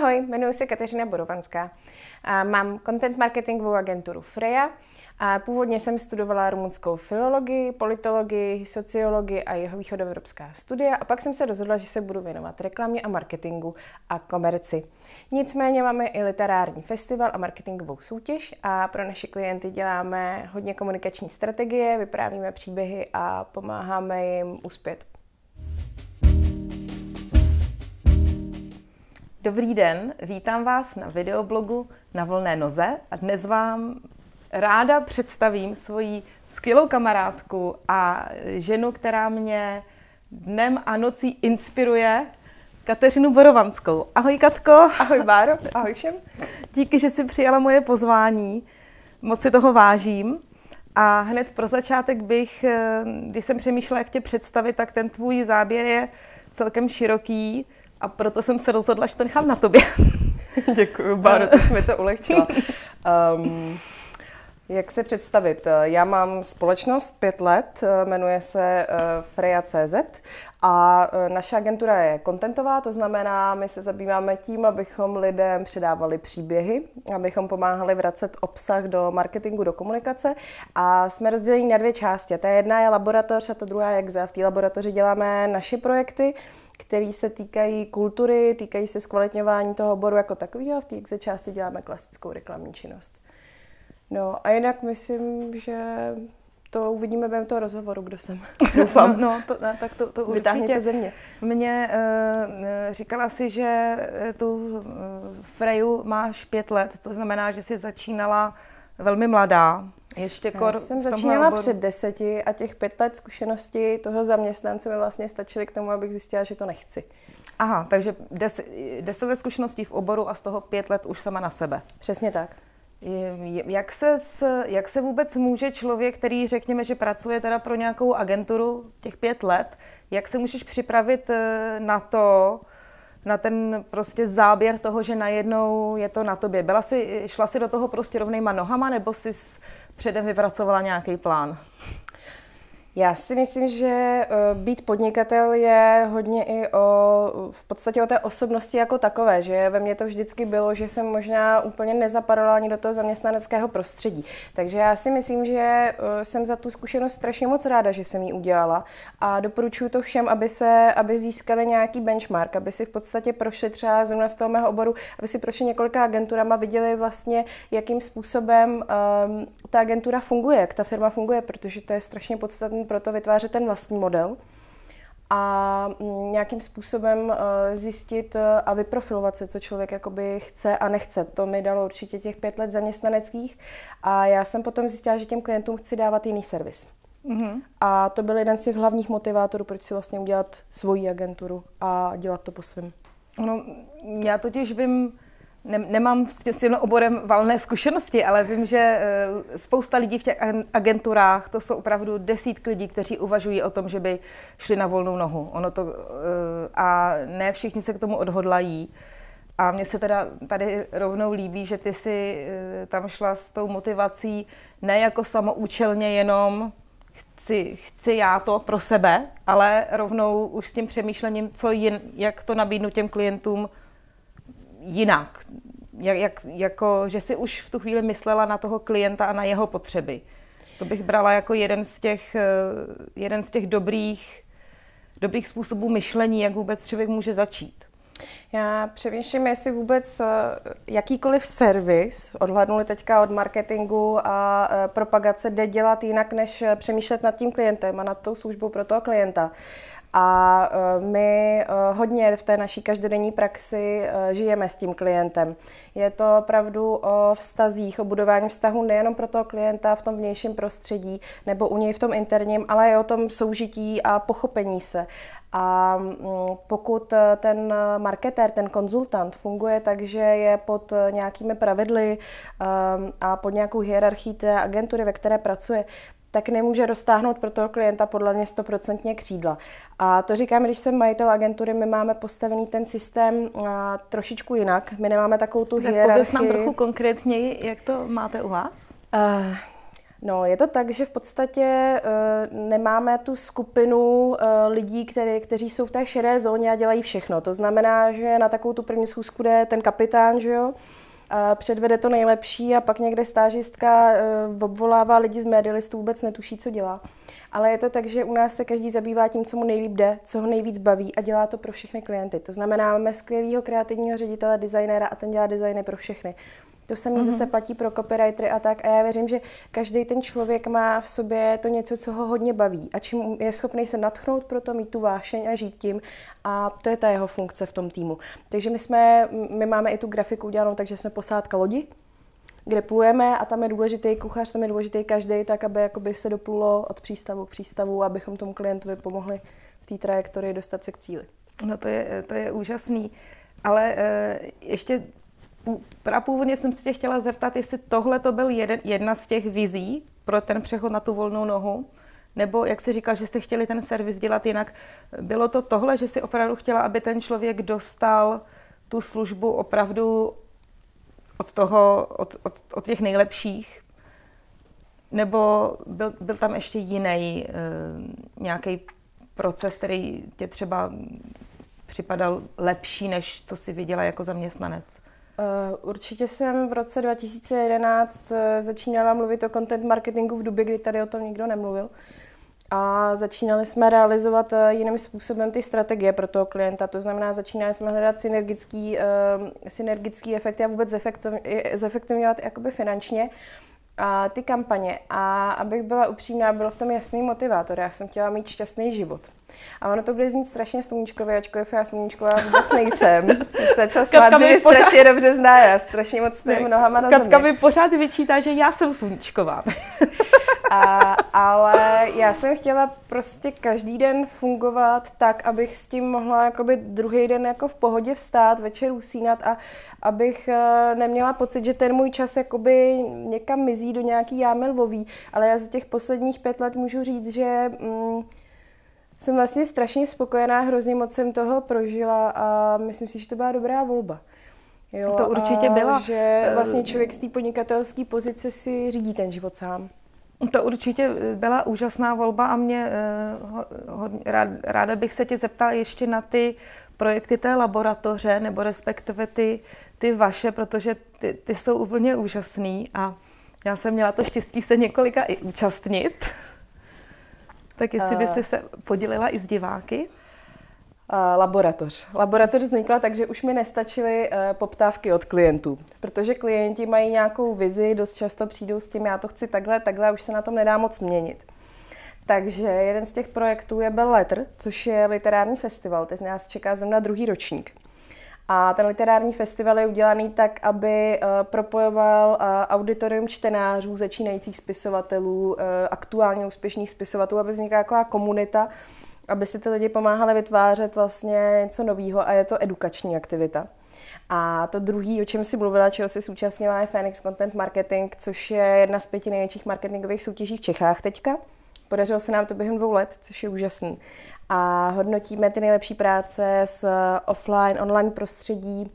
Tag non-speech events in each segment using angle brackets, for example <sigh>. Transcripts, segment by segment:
Ahoj, jmenuji se Kateřina Borovanská. Mám content marketingovou agenturu Freja a původně jsem studovala rumunskou filologii, politologii, sociologii a jeho východoevropská studia a pak jsem se rozhodla, že se budu věnovat reklamě a marketingu a komerci. Nicméně máme i literární festival a marketingovou soutěž a pro naše klienty děláme hodně komunikační strategie, vyprávíme příběhy a pomáháme jim uspět. Dobrý den, vítám vás na videoblogu Na volné noze a dnes vám ráda představím svoji skvělou kamarádku a ženu, která mě dnem a nocí inspiruje, Kateřinu Borovanskou. Ahoj Katko. Ahoj Báro, <laughs> ahoj všem. Díky, že jsi přijala moje pozvání. Moc si toho vážím. A hned pro začátek bych, eh, když jsem přemýšlela, jak tě představit, tak ten tvůj záběr je celkem široký a proto jsem se rozhodla, že to nechám na tobě. <laughs> Děkuji, Báro, to jsi mi to ulehčila. <laughs> Um, jak se představit? Já mám společnost pět let, jmenuje se eh, Freya.cz a eh, naše agentura je kontentová, to znamená, my se zabýváme tím, abychom lidem předávali příběhy, abychom pomáhali vracet obsah do marketingu, do komunikace a jsme rozděleni na dvě části. Ta jedna je laboratoř a ta druhá je EXA. V té laboratoři děláme naše projekty, které se týkají kultury, týkají se zkvalitňování toho oboru jako takového v té části děláme klasickou reklamní činnost. No a jinak myslím, že to uvidíme během toho rozhovoru, kdo jsem. <laughs> Doufám. No, no to, tak to, to určitě. ze mě. Mně uh, říkala si, že tu uh, Freju máš pět let, což znamená, že jsi začínala velmi mladá. Ještě kor Já jsem začínala oboru. před deseti a těch pět let zkušenosti toho zaměstnance mi vlastně stačily k tomu, abych zjistila, že to nechci. Aha, takže deset, deset let zkušeností v oboru a z toho pět let už sama na sebe. Přesně tak. Jak se, jak se vůbec může člověk, který řekněme, že pracuje teda pro nějakou agenturu těch pět let, jak se můžeš připravit eh, na to, na ten prostě záběr toho, že najednou je to na tobě. Byla jsi, šla si do toho prostě rovnýma nohama, nebo jsi předem vypracovala nějaký plán? Já si myslím, že eh, být podnikatel je hodně i o, v podstatě o té osobnosti jako takové, že ve mně to vždycky bylo, že jsem možná úplně nezapadala ani do toho zaměstnaneckého prostředí. Takže já si myslím, že eh, jsem za tu zkušenost strašně moc ráda, že jsem ji udělala a doporučuji to všem, aby se, aby získali nějaký benchmark, aby si v podstatě prošli třeba zrovna z toho mého oboru, aby si prošli několika agenturama, viděli vlastně, jakým způsobem um, ta agentura funguje, jak ta firma funguje, protože to je strašně podstatné proto vytvářet ten vlastní model a mm, nějakým způsobem eh, zjistit eh, a vyprofilovat se, co člověk jakoby chce a nechce. To mi dalo určitě těch pět let zaměstnaneckých a já jsem potom zjistila, že těm klientům chci dávat jiný servis. Mm-hmm. A to byl jeden z těch hlavních motivátorů, proč si vlastně udělat svoji agenturu a dělat to po svém. No, já totiž vím, ne, nemám s tím oborem valné zkušenosti, ale vím, že eh, spousta lidí v těch agenturách, to jsou opravdu desítky lidí, kteří uvažují o tom, že by šli na volnou nohu. Ono to, eh, a ne všichni se k tomu odhodlají. A mně se teda tady rovnou líbí, že ty si eh, tam šla s tou motivací ne jako samoučelně jenom chci, chci já to pro sebe, ale rovnou už s tím přemýšlením, co jin, jak to nabídnu těm klientům jinak. Jak, jak, jako, že si už v tu chvíli myslela na toho klienta a na jeho potřeby. To bych brala jako jeden z těch, eh, jeden z těch dobrých, dobrých způsobů myšlení, jak vůbec člověk může začít. Já přemýšlím, jestli vůbec eh, jakýkoliv servis, odhlednuli teďka od marketingu a eh, propagace, jde dělat jinak, než přemýšlet nad tím klientem a nad tou službou pro toho klienta. A e, my e, hodně v té naší každodenní praxi e, žijeme s tím klientem. Je to opravdu o vztazích, o budování vztahu nejenom pro toho klienta v tom vnějším prostředí nebo u něj v tom interním, ale i o tom soužití a pochopení se. A mm, pokud ten marketér, ten konzultant funguje tak, že je pod nějakými pravidly a pod nějakou hierarchií té agentury, ve které pracuje, tak nemůže roztáhnout pro toho klienta podle mě stoprocentně křídla. A to říkám, když jsem majitel agentury, my máme postavený ten systém a, trošičku jinak. My nemáme takovou tu tak hierarchii. Tak nám trochu konkrétněji, jak to máte u vás? Uh, No, je to tak, že v podstatě uh, nemáme tu skupinu uh, lidí, který, kteří jsou v té šedé zóně a dělají všechno. To znamená, že na takovou tu první schůzku jde ten kapitán, že jo, a předvede to nejlepší a pak někde stážistka uh, obvolává lidi z medialistů, vůbec netuší, co dělá. Ale je to tak, že u nás se každý zabývá tím, co mu nejlíp jde, co ho nejvíc baví a dělá to pro všechny klienty. To znamená, máme skvělého kreativního ředitele, designéra a ten dělá designy pro všechny. To samé mm-hmm. zase platí pro copywritery a tak. A já věřím, že každý ten člověk má v sobě to něco, co ho hodně baví a čím je schopný se natchnout pro to, mít tu vášeň a žít tím. A to je ta jeho funkce v tom týmu. Takže my jsme, my máme i tu grafiku udělanou, takže jsme posádka lodi, kde plujeme a tam je důležitý kuchař, tam je důležitý každý, tak aby jakoby se doplulo od přístavu k přístavu, abychom tomu klientovi pomohli v té trajektorii dostat se k cíli. No to je, to je úžasný. Ale e, ještě původně jsem se tě chtěla zeptat, jestli tohle to byl jeden, jedna z těch vizí pro ten přechod na tu volnou nohu, nebo jak jsi říkal, že jste chtěli ten servis dělat jinak, bylo to tohle, že si opravdu chtěla, aby ten člověk dostal tu službu opravdu od toho, od, od, od těch nejlepších, nebo byl, byl tam ještě jiný e, nějaký proces, který tě třeba připadal lepší, než co si viděla jako zaměstnanec? Eh, určitě jsem v roce 2011 eh, začínala mluvit o content marketingu v době, kdy tady o tom nikdo nemluvil. A začínali jsme realizovat eh, jiným způsobem ty strategie pro toho klienta. To znamená, začínali jsme hledat synergický, synergický efekty a vůbec zefektivňovat jakoby finančně a ty kampaně. A abych byla upřímná, bylo v tom jasný motivátor. Já jsem chtěla mít šťastný život. A ono to bude znít strašně sluníčkově, ačkoliv já sluníčková vůbec nejsem. <laughs> Začal smát, že pořád... strašně dobře zná, já strašně moc stojím nohama na Katka mi pořád vyčítá, že já jsem sluníčková. <laughs> A, ale já jsem chtěla prostě každý den fungovat tak, abych s tím mohla jakoby druhý den jako v pohodě vstát, večer usínat a abych uh, neměla pocit, že ten můj čas jakoby někam mizí do nějaký jámy lvový. Ale já za těch posledních pět let můžu říct, že mm, jsem vlastně strašně spokojená, hrozně moc jsem toho prožila a myslím si, že to byla dobrá volba. Jo, to určitě byla. Že eh, vlastně člověk z té podnikatelské pozice si řídí ten život sám. To určitě byla úžasná volba a mě eh, ráda bych se tě zeptala ještě na ty projekty té laboratoře, nebo respektive ty, ty vaše, protože ty, ty jsou úplně úžasný a já jsem měla to štěstí se několika i účastnit. Tak jestli by si se podělila i s diváky? Laboratoř. Laboratoř vznikla tak, že už mi nestačily eh, poptávky od klientů, protože klienti mají nějakou vizi, dost často přijdou s tím, já to chci takhle, takhle a už se na tom nedá moc měnit. Takže jeden z těch projektů je Bell Letter, což je literární festival, teď nás čeká zrovna druhý ročník. A ten literární festival je udělaný tak, aby uh, propojoval auditorium čtenářů, začínajících spisovatelů, aktuálně úspěšných spisovatelů, aby vznikla jako komunita, aby si ty lidi pomáhali vytvářet vlastně něco nového a je to edukační aktivita. A to druhý, o čem si mluvila, čeho si současnila, je Phoenix Content Marketing, což je jedna z pěti největších marketingových soutěží v Čechách teďka. Podařilo se nám to během dvou let, což je úžasný. A hodnotíme ty nejlepší práce z offline, online prostředí.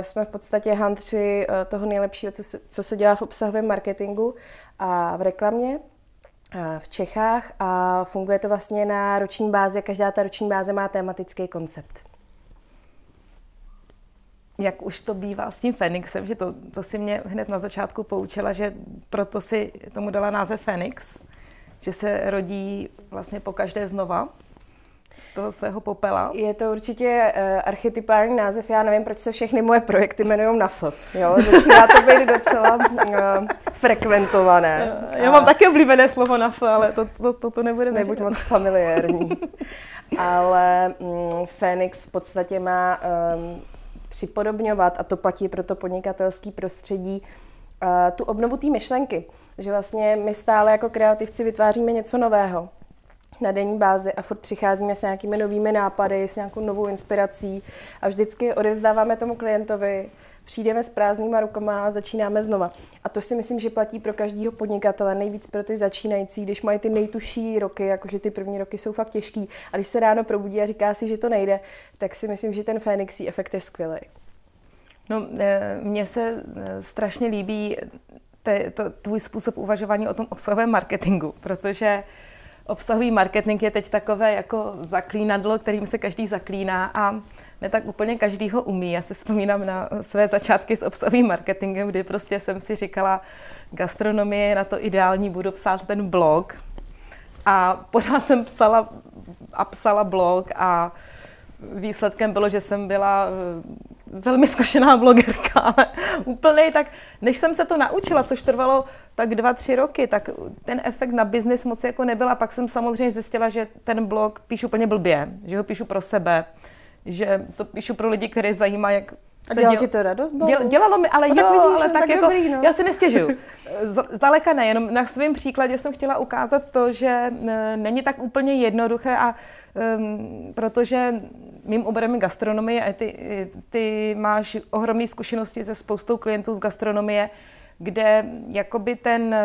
Jsme v podstatě hantři eh, toho nejlepšího, co se, co se dělá v obsahovém marketingu a v reklamě v Čechách a funguje to vlastně na roční bázi. Každá ta roční báze má tematický koncept. Jak už to bývá s tím Fenixem, že to, to si mě hned na začátku poučila, že proto si tomu dala název Fenix, že se rodí vlastně po každé znova z toho svého popela. Je to určitě uh, archetypální název, já nevím, proč se všechny moje projekty jmenují na F. Jo? Začíná to být docela uh, frekventované. Já a... mám taky oblíbené slovo na F, ale to, to, to, to nebude Nebuď moc familiární. ale um, Fénix v podstatě má um, připodobňovat, a to platí pro to podnikatelské prostředí, uh, tu obnovu té myšlenky. Že vlastně my stále jako kreativci vytváříme něco nového na denní bázi a furt přicházíme s nějakými novými nápady, s nějakou novou inspirací a vždycky odevzdáváme tomu klientovi, přijdeme s prázdnýma rukama a začínáme znova. A to si myslím, že platí pro každého podnikatele, nejvíc pro ty začínající, když mají ty nejtuší roky, jakože ty první roky jsou fakt těžký. A když se ráno probudí a říká si, že to nejde, tak si myslím, že ten Fénixí efekt je skvělý. No, eh, mně se eh, strašně líbí te, to, tvůj způsob uvažování o tom obsahovém marketingu, protože obsahový marketing je teď takové jako zaklínadlo, kterým se každý zaklíná a ne tak úplně každý ho umí. Já si vzpomínám na své začátky s obsahovým marketingem, kdy prostě jsem si říkala, gastronomie je na to ideální, budu psát ten blog. A pořád jsem psala a psala blog a výsledkem bylo, že jsem byla velmi zkušená blogerka, <laughs> ale úplně tak, než jsem se to naučila, což trvalo tak dva, tři roky, tak ten efekt na biznis moc jako nebyla. Pak jsem samozřejmě zjistila, že ten blog píšu úplně blbě, že ho píšu pro sebe, že to píšu pro lidi, které zajímá, jak a dělalo děl... ti to radost? Děl, dělalo mi, ale no, jo, tak vidíš, ale tak, tak jako, dobrý, no. já si nestěžuju. Zdaleka ne, jenom na svém příkladě jsem chtěla ukázat to, že není tak úplně jednoduché a um, protože mým oborem je gastronomie a ty, ty máš ohromné zkušenosti se spoustou klientů z gastronomie, kde jakoby ten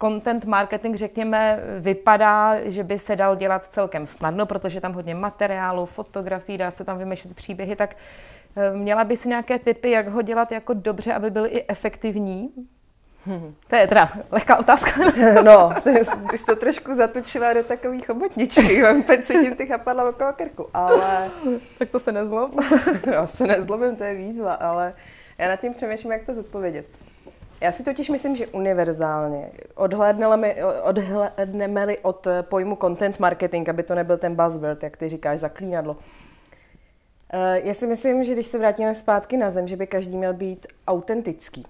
content marketing, řekněme, vypadá, že by se dal dělat celkem snadno, protože tam hodně materiálu, fotografií, dá se tam vymýšlet příběhy, tak eh, měla bys nějaké typy, jak ho dělat jako dobře, aby byl i efektivní? Hmm. <laughs> To je teda lehká otázka. <laughs> No, ty jsi to trošku zatočila do takových chobotničky. Úplně <laughs> cítím ty chapadla okolo krku, ale... Tak to se nezlob. Já se nezlobím, to je výzva, ale já nad tím přemýšlím, jak to zodpovědět. Já si totiž myslím, že univerzálně odhledneme-li od pojmu content marketing, aby to nebyl ten buzzword, jak ty říkáš, zaklínadlo. Eh, já si myslím, že když se vrátíme zpátky na zem, že by každý měl být autentický.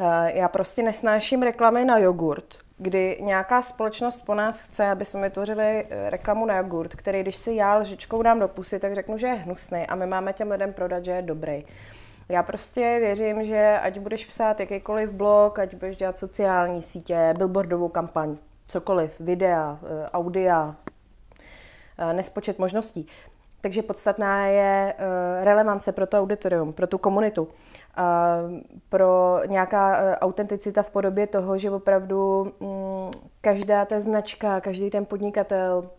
Eh, já prostě nesnáším reklamy na jogurt, kdy nějaká společnost po nás chce, aby jsme vytvořili eh, reklamu na jogurt, který když si já lžičkou dám do pusy, tak řeknu, že je hnusný a my máme těm lidem prodat, že je dobrý. Já prostě věřím, že ať budeš psát jakýkoliv blog, ať budeš dělat sociální sítě, billboardovou kampaň, cokoliv, videa, eh, audia, nespočet možností. Takže podstatná je eh, relevance pro to auditorium, pro tu komunitu, pro nějaká autenticita v podobě toho, že opravdu mm, každá ta značka, každý ten podnikatel,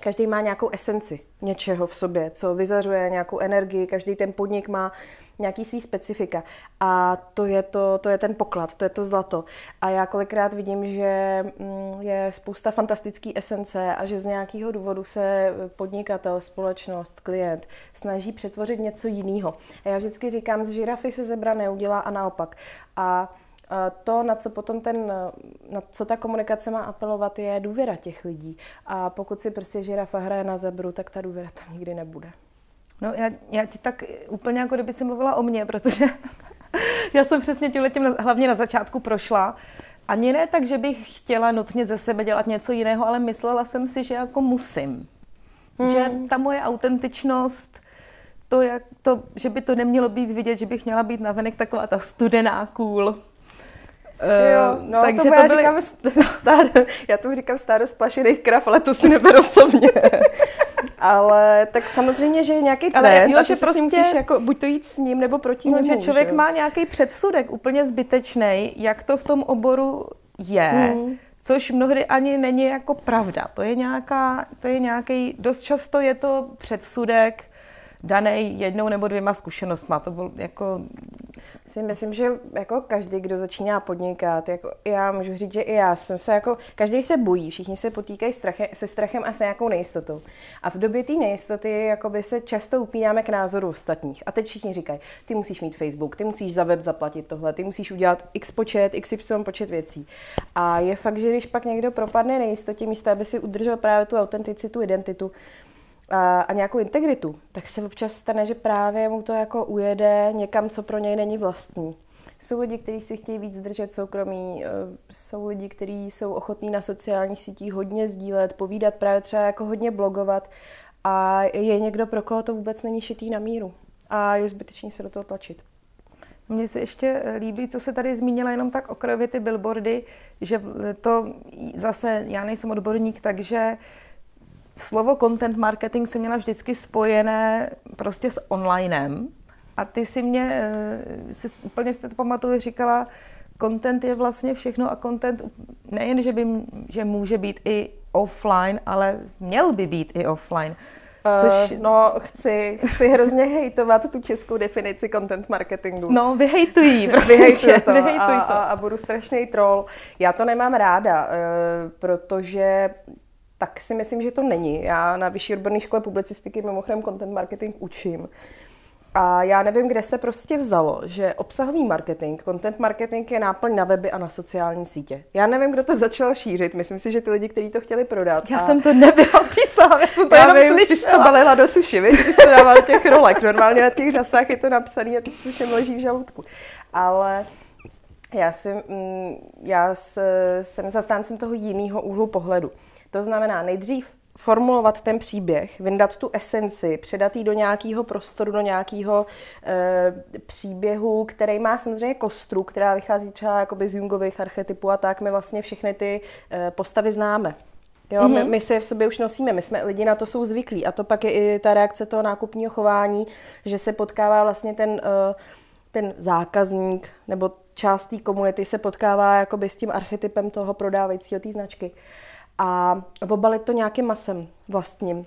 každý má nějakou esenci něčeho v sobě, co vyzařuje nějakou energii, každý ten podnik má nějaký svý specifika. A to je, to, to je ten poklad, to je to zlato. A já kolikrát vidím, že mm, je spousta fantastický esence a že z nějakého důvodu se podnikatel, společnost, klient snaží přetvořit něco jiného. A já vždycky říkám, z žirafy se zebra neudělá a naopak. A to, na co potom ten, na co ta komunikace má apelovat, je důvěra těch lidí. A pokud si prostě žirafa hraje na zebru, tak ta důvěra tam nikdy nebude. No já, já ti tak úplně jako kdyby si mluvila o mně, protože <laughs> já jsem přesně tím hlavně na začátku prošla. Ani ne tak, že bych chtěla nutně ze sebe dělat něco jiného, ale myslela jsem si, že jako musím. Hmm. Že ta moje autentičnost, to, jak to, že by to nemělo být vidět, že bych měla být navenek taková ta studená cool Jo, no, takže to, to já, byly... říkám <laughs> stádo, já tomu říkám stádo splašených krav, ale to si neberu osobně. <laughs> ale tak samozřejmě, že je nějaký trend ale jo, že prostě musíš jako buď to jít s ním, nebo proti no, němu. Že člověk že? má nějaký předsudek úplně zbytečný, jak to v tom oboru je. Hmm. Což mnohdy ani není jako pravda. To je nějaká, to je nějaký, dost často je to předsudek, daný jednou nebo dvěma zkušenostma. To byl jako... Si myslím, že jako každý, kdo začíná podnikat, jako já můžu říct, že i já jsem se jako, každý se bojí, všichni se potýkají strachem, se strachem a se nějakou nejistotou. A v době té nejistoty jakoby se často upínáme k názoru ostatních. A teď všichni říkají, ty musíš mít Facebook, ty musíš za web zaplatit tohle, ty musíš udělat x počet, xy počet věcí. A je fakt, že když pak někdo propadne nejistotě, místo aby si udržel právě tu autenticitu, identitu, a, a nějakou integritu, tak se občas stane, že právě mu to jako ujede někam, co pro něj není vlastní. Jsou lidi, kteří si chtějí víc držet soukromí, e, jsou lidi, kteří jsou ochotní na sociálních sítích hodně sdílet, povídat, právě třeba jako hodně blogovat a je někdo, pro koho to vůbec není šitý na míru a je zbytečný se do toho tlačit. Mně se ještě líbí, co se tady zmínila jenom tak okrajově ty billboardy, že to zase, já nejsem odborník, takže slovo content marketing jsem měla vždycky spojené prostě s onlinem. A ty si mě, eh, si úplně si to pamatuju, říkala, content je vlastně všechno a content nejen, že, by, že může být i offline, ale měl by být i offline. Což... Uh, no, chci, chci hrozně hejtovat tu českou definici content marketingu. No, vyhejtují, <laughs> prostě. Vyhejtuji to, vyhejtuj a, to. A, a budu strašný troll. Já to nemám ráda, uh, protože tak si myslím, že to není. Já na Vyšší odborné škole publicistiky mimochodem content marketing učím. A já nevím, kde se prostě vzalo, že obsahový marketing, content marketing je náplň na weby a na sociální sítě. Já nevím, kdo to začal šířit. Myslím si, že ty lidi, kteří to chtěli prodat. Já a... jsem to nebyla přísahám, já jsem to já jenom vím, Ty to balila do suši, víš? Ty jsi to dávala do těch rolek. Normálně na těch řasách je to napsané a ty všem leží v žaludku. Ale já, si, mm, já jsem zastáncem toho jiného úhlu pohledu. To znamená nejdřív formulovat ten příběh, vyndat tu esenci, předat ji do nějakého prostoru, do nějakého e, příběhu, který má samozřejmě kostru, která vychází třeba jakoby z Jungových archetypů a tak, my vlastně všechny ty e, postavy známe. Jo, mm-hmm. my, mhm. my si je v sobě už nosíme, my jsme lidi na to jsou zvyklí a to pak je i ta reakce toho nákupního chování, že se potkává vlastně ten, uh, ten zákazník nebo část té komunity se potkává jakoby s tím archetypem toho prodávajícího té značky a obalit to nějakým masem vlastním,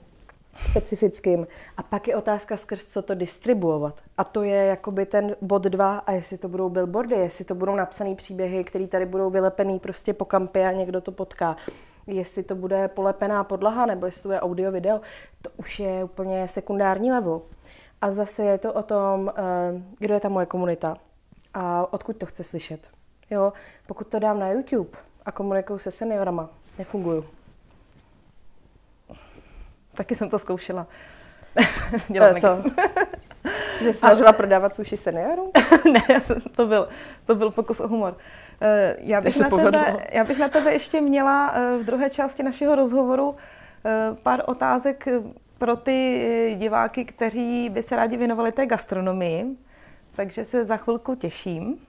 specifickým. A pak je otázka skrz co to distribuovat. A to je jakoby ten bod dva a jestli to budou billboardy, jestli to budou napsané příběhy, které tady budou vylepený prostě po kampě a někdo to potká. Jestli to bude polepená podlaha nebo jestli to bude audio, video, to už je úplně sekundární level. A zase je to o tom, eh, kdo je ta moje komunita a odkud to chce slyšet. Jo, pokud to dám na YouTube a komunikuju se seniorama, nefunguju. Taky jsem to zkoušela. <laughs> Dělat co? <laughs> Jsi snažila a... prodávat suši seniorům? <laughs> ne, já jsem, to, byl, to byl pokus o humor. Eh, já bych, na tebe, já bych na tebe ještě měla eh, v druhé části našeho rozhovoru eh, pár otázek pro ty diváky, kteří by se rádi věnovali té gastronomii. Takže se za chvilku těším.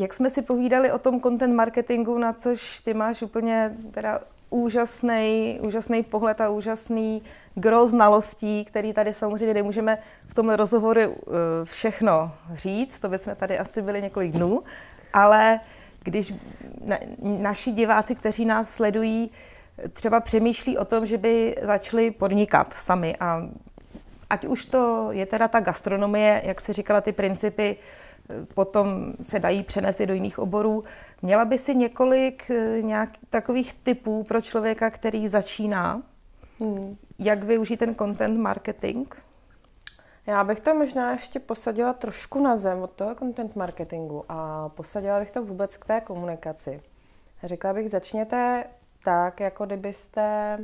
Jak jsme si povídali o tom content marketingu, na což ty máš úplně teda úžasný, úžasný pohled a úžasný gro znalostí, který tady samozřejmě nemůžeme v tomhle rozhovoru eh, všechno říct, to bychom tady asi byli několik dnů, ale když na, naši diváci, kteří nás sledují, třeba přemýšlí o tom, že by začali podnikat sami a ať už to je teda ta gastronomie, jak si říkala, ty principy potom se dají přenést i do jiných oborů. Měla by si několik eh, nějak takových typů pro člověka, který začíná, hmm. jak využít ten content marketing? Já bych to možná ještě posadila trošku na zem od toho content marketingu a posadila bych to vůbec k té komunikaci. Řekla bych, začněte tak, jako kdybyste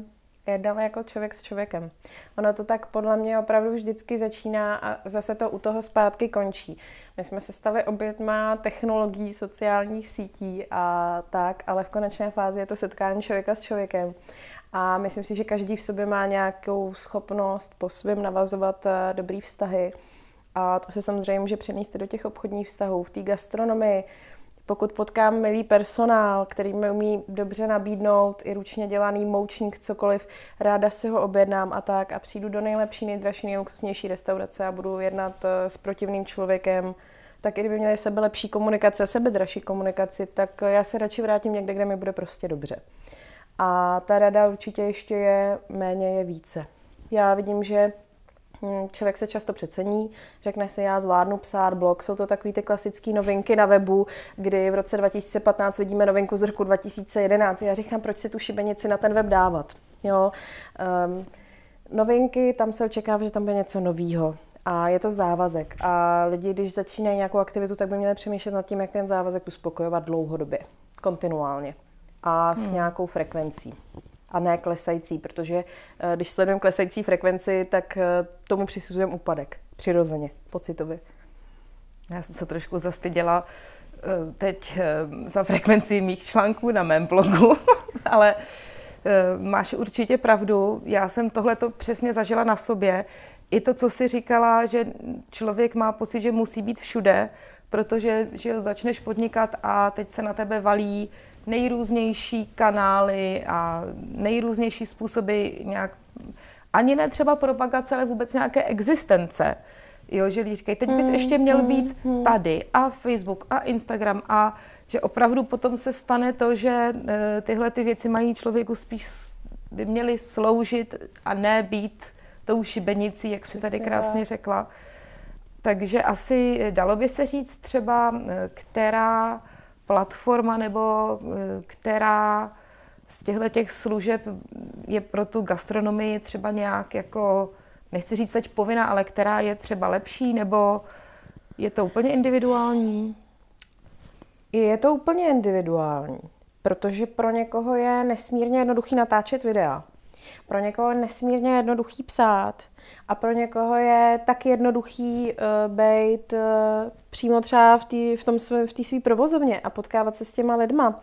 jednal jako člověk s člověkem. Ono to tak podle mě opravdu vždycky začíná a zase to u toho zpátky končí. My jsme se stali obětma technologií, sociálních sítí a tak, ale v konečné fázi je to setkání člověka s člověkem. A myslím si, že každý v sobě má nějakou schopnost po svém navazovat eh, dobrý vztahy. A to se samozřejmě může přenést do těch obchodních vztahů, v té gastronomii, pokud potkám milý personál, který mi umí dobře nabídnout i ručně dělaný moučník, cokoliv, ráda si ho objednám a tak a přijdu do nejlepší, nejdražší, nejluxusnější restaurace a budu jednat eh, s protivným člověkem, tak i kdyby měli sebe lepší komunikace, sebe dražší komunikaci, tak já se radši vrátím někde, kde mi bude prostě dobře. A ta rada určitě ještě je méně je více. Já vidím, že Člověk se často přecení, řekne si, já zvládnu psát blog. Jsou to takové ty klasické novinky na webu, kdy v roce 2015 vidíme novinku z roku 2011. Já říkám, proč si tu šibenici na ten web dávat. Jo? Um, novinky, tam se očekává, že tam bude něco nového. A je to závazek. A lidi, když začínají nějakou aktivitu, tak by měli přemýšlet nad tím, jak ten závazek uspokojovat dlouhodobě, kontinuálně a s hmm. nějakou frekvencí a ne klesající, protože eh, když sledujeme klesající frekvenci, tak eh, tomu přisuzujeme úpadek, přirozeně, pocitově. Já jsem se trošku zastyděla eh, teď za frekvenci mých článků na mém blogu, <laughs> ale máš určitě pravdu. Já jsem tohle to přesně zažila na sobě, i to, co jsi říkala, že člověk má pocit, že musí být všude, protože že začneš podnikat a teď se na tebe valí nejrůznější kanály a nejrůznější způsoby nějak, ani ne třeba propagace, ale vůbec nějaké existence. Jo, že říkají, teď bys mm, ještě měl mm, být mm. tady a Facebook a Instagram a že opravdu potom se stane to, že e, tyhle ty věci mají člověku spíš by měly sloužit a ne být tou šibenicí, jak si tady krásně řekla. Takže asi dalo by se říct třeba, která platforma nebo která z těchto těch služeb je pro tu gastronomii třeba nějak jako, nechci říct teď povinná, ale která je třeba lepší, nebo je to úplně individuální? Je to úplně individuální, protože pro někoho je nesmírně jednoduchý natáčet videa. Pro někoho je nesmírně jednoduchý psát a pro někoho je tak jednoduchý uh, být uh, přímo třeba v té v tom v své provozovně a potkávat se s těma lidma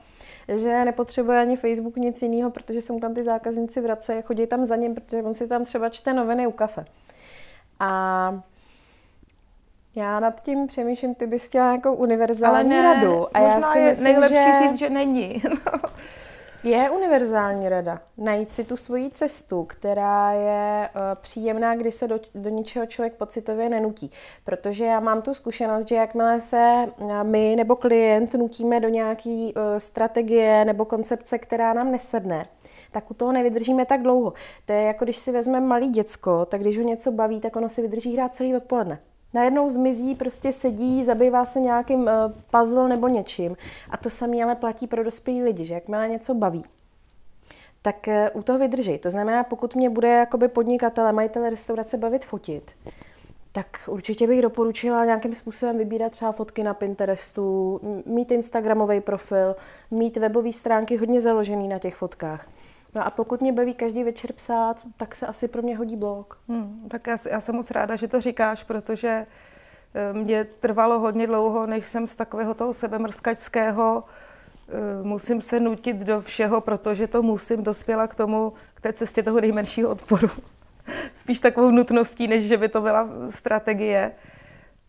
že nepotřebuje ani Facebook nic jiného, protože se mu tam ty zákazníci vracejí, chodí tam za ním, protože on si tam třeba čte noviny u kafe. A já nad tím přemýšlím, ty bys chtěla jako univerzální Ale ne, radu. A já si je myslím, nejlepší že... říct, že není. <laughs> Je univerzální rada najít si tu svoji cestu, která je uh, příjemná, kdy se do, do ničeho člověk pocitově nenutí. Protože já mám tu zkušenost, že jakmile se uh, my nebo klient nutíme do nějaké uh, strategie nebo koncepce, která nám nesedne, tak u toho nevydržíme tak dlouho. To je jako když si vezmeme malý děcko, tak když ho něco baví, tak ono si vydrží hrát celý odpoledne najednou zmizí, prostě sedí, zabývá se nějakým uh, puzzle nebo něčím. A to samé ale platí pro dospělí lidi, že jakmile něco baví, tak uh, u toho vydrží. To znamená, pokud mě bude jakoby podnikatele, majitele restaurace bavit fotit, tak určitě bych doporučila nějakým způsobem vybírat třeba fotky na Pinterestu, mít Instagramový profil, mít webové stránky hodně založený na těch fotkách. No a pokud mě baví každý večer psát, tak se asi pro mě hodí blog. Hmm, tak já, já jsem moc ráda, že to říkáš, protože eh, mě trvalo hodně dlouho, než jsem z takového toho sebemrskačského eh, musím se nutit do všeho, protože to musím, dospěla k tomu, k té cestě toho nejmenšího odporu. <laughs> Spíš takovou nutností, než že by to byla strategie.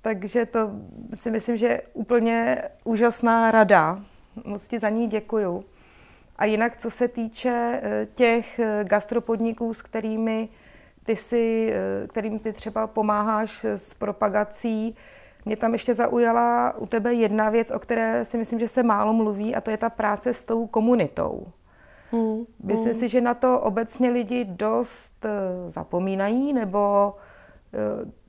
Takže to si myslím, že je úplně úžasná rada. Moc ti za ní děkuju. A jinak, co se týče eh, těch eh, gastropodniků, s kterými ty si, eh, kterým ty třeba pomáháš s propagací, mě tam ještě zaujala u tebe jedna věc, o které si myslím, že se málo mluví, a to je ta práce s tou komunitou. Hmm. Myslím hmm. si, že na to obecně lidi dost zapomínají, nebo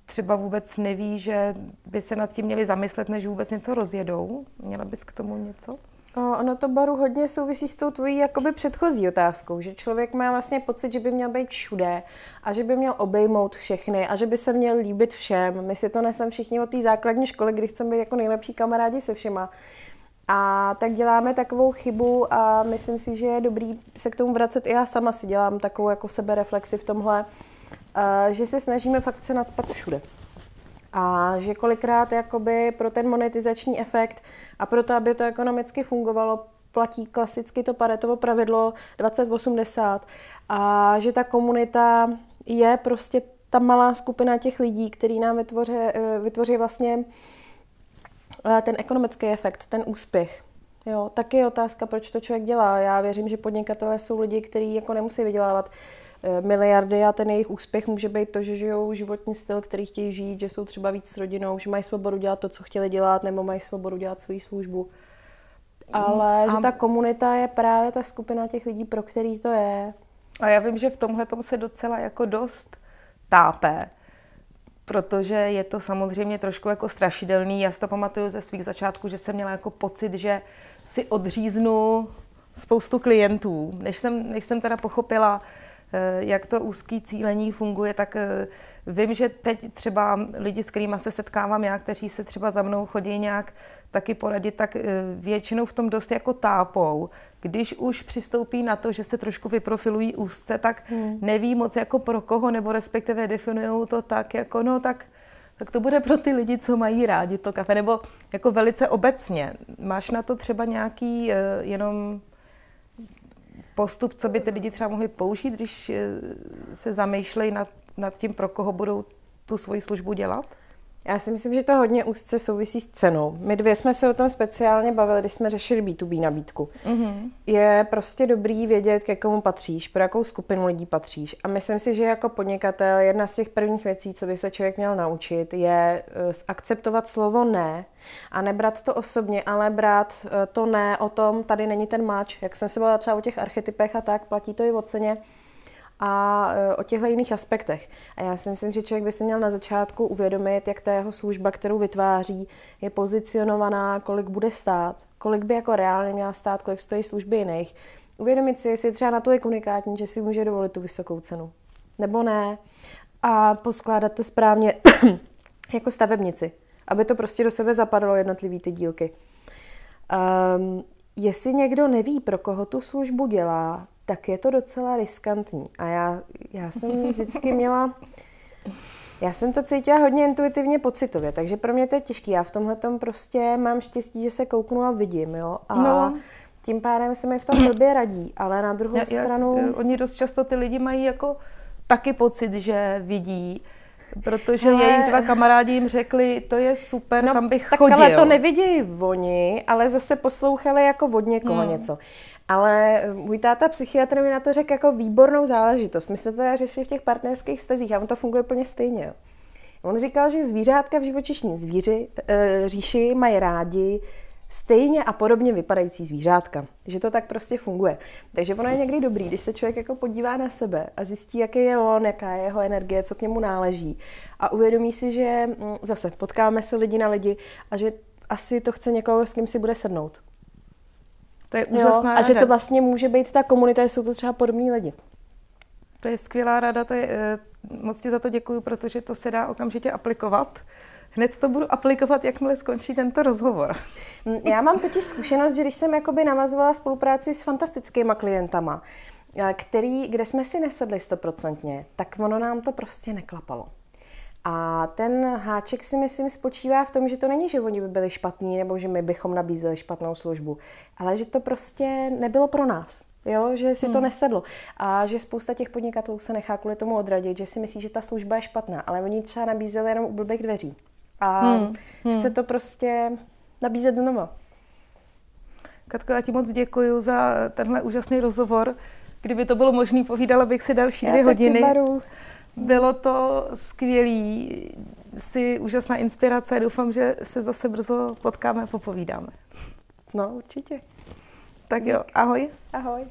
třeba vůbec neví, že by se nad tím měli zamyslet, než vůbec něco rozjedou. Měla bys k tomu něco? Ono to baru hodně souvisí s tou tvojí jakoby předchozí otázkou, že člověk má vlastně pocit, že by měl být všude a že by měl obejmout všechny a že by se měl líbit všem. My si to nesem všichni od té základní školy, kdy chceme být jako nejlepší kamarádi se všema. A tak děláme takovou chybu a myslím si, že je dobrý se k tomu vracet. I já sama si dělám takovou jako sebereflexi v tomhle, že se snažíme fakt se nadspat všude. A že kolikrát jakoby pro ten monetizační efekt a pro to, aby to ekonomicky fungovalo, platí klasicky to Paretovo pravidlo 2080 a že ta komunita je prostě ta malá skupina těch lidí, který nám vytvoří, eh, vytvoří vlastně eh, ten ekonomický efekt, ten úspěch. Jo, taky je otázka, proč to člověk dělá. Já věřím, že podnikatelé jsou lidi, kteří jako nemusí vydělávat miliardy a ten jejich úspěch může být to, že žijou životní styl, který chtějí žít, že jsou třeba víc s rodinou, že mají svobodu dělat to, co chtěli dělat, nebo mají svobodu dělat svoji službu. Ale a... že ta komunita je právě ta skupina těch lidí, pro který to je. A já vím, že v tomhle se docela jako dost tápe, protože je to samozřejmě trošku jako strašidelný. Já si to pamatuju ze svých začátků, že jsem měla jako pocit, že si odříznu spoustu klientů. Než jsem, než jsem teda pochopila, Eh, jak to úzký cílení funguje, tak eh, vím, že teď třeba lidi, s kterými se setkávám já, kteří se třeba za mnou chodí nějak taky poradit, tak eh, většinou v tom dost jako tápou. Když už přistoupí na to, že se trošku vyprofilují úzce, tak hmm. neví moc jako pro koho, nebo respektive definují to tak, jako no tak tak to bude pro ty lidi, co mají rádi to kafe, nebo jako velice obecně. Máš na to třeba nějaký jenom postup, co by ty lidi třeba mohli použít, když eh, se zamýšlejí nad, nad tím, pro koho budou tu svoji službu dělat? Já si myslím, že to hodně úzce souvisí s cenou. My dvě jsme se o tom speciálně bavili, když jsme řešili B2B nabídku. Mm-hmm. Je prostě dobrý vědět, ke komu patříš, pro jakou skupinu lidí patříš. A myslím si, že jako podnikatel jedna z těch prvních věcí, co by se člověk měl naučit, je eh, akceptovat slovo ne a nebrat to osobně, ale brát eh, to ne o tom, tady není ten máč. Jak jsem se byla třeba o těch archetypech a tak, platí to i o ceně a e, o těchto jiných aspektech. A já si myslím, že člověk by si měl na začátku uvědomit, jak ta jeho služba, kterou vytváří, je pozicionovaná, kolik bude stát, kolik by jako reálně měla stát, kolik stojí služby jiných. Uvědomit si, jestli je třeba na to je komunikátní, že si může dovolit tu vysokou cenu. Nebo ne. A poskládat to správně <clears throat> jako stavebnici, aby to prostě do sebe zapadlo jednotlivý ty dílky. Um, jestli někdo neví, pro koho tu službu dělá, tak je to docela riskantní. A já, já jsem vždycky měla, já jsem to cítila hodně intuitivně pocitově, takže pro mě to je těžké. Já v tomhle prostě mám štěstí, že se kouknu a vidím, jo. A no. tím pádem se mi v tom blbě radí, ale na druhou já, stranu... Já, oni dost často ty lidi mají jako taky pocit, že vidí, Protože ale... jejich dva kamarádi jim řekli, to je super, no, tam bych tak chodil. ale to nevidějí oni, ale zase poslouchali jako od někoho hmm. něco. Ale můj táta psychiatr mi na to řekl jako výbornou záležitost. My jsme to teda řešili v těch partnerských stezích a on to funguje úplně stejně. On říkal, že zvířátka v živočišní zvíři, e, říši mají rádi stejně a podobně vypadající zvířátka. Že to tak prostě funguje. Takže ono je někdy dobrý, když se člověk jako podívá na sebe a zjistí, jaký je on, jaká je jeho energie, co k němu náleží. A uvědomí si, že mm, zase potkáme se lidi na lidi a že asi to chce někoho, s kým si bude sednout. To je úžasná jo, A že to vlastně může být ta komunita, jsou to třeba podobní lidi. To je skvělá rada, to je, eh, moc ti za to děkuji, protože to se dá okamžitě aplikovat. Hned to budu aplikovat, jakmile skončí tento rozhovor. Mm, já mám totiž zkušenost, že když jsem jakoby navazovala spolupráci s fantastickými klientama, eh, který, kde jsme si nesedli stoprocentně, tak ono nám to prostě neklapalo. A ten háček si myslím spočívá v tom, že to není, že oni by byli špatní nebo že my bychom nabízeli špatnou službu, ale že to prostě nebylo pro nás. Jo, že si hmm. to nesedlo. A že spousta těch podnikatelů se nechá kvůli tomu odradit, že si myslí, že ta služba je špatná, ale oni třeba nabízeli jenom u blbých dveří. A hmm. Hmm. chce to prostě nabízet znova. Katko, já ti moc děkuji za tenhle úžasný rozhovor. Kdyby to bylo možné, povídala bych si další já dvě hodiny. Baru. Bylo to skvělý, si úžasná inspirace. Doufám, že se zase brzo potkáme a popovídáme. No, určitě. Tak jo, ahoj. Ahoj.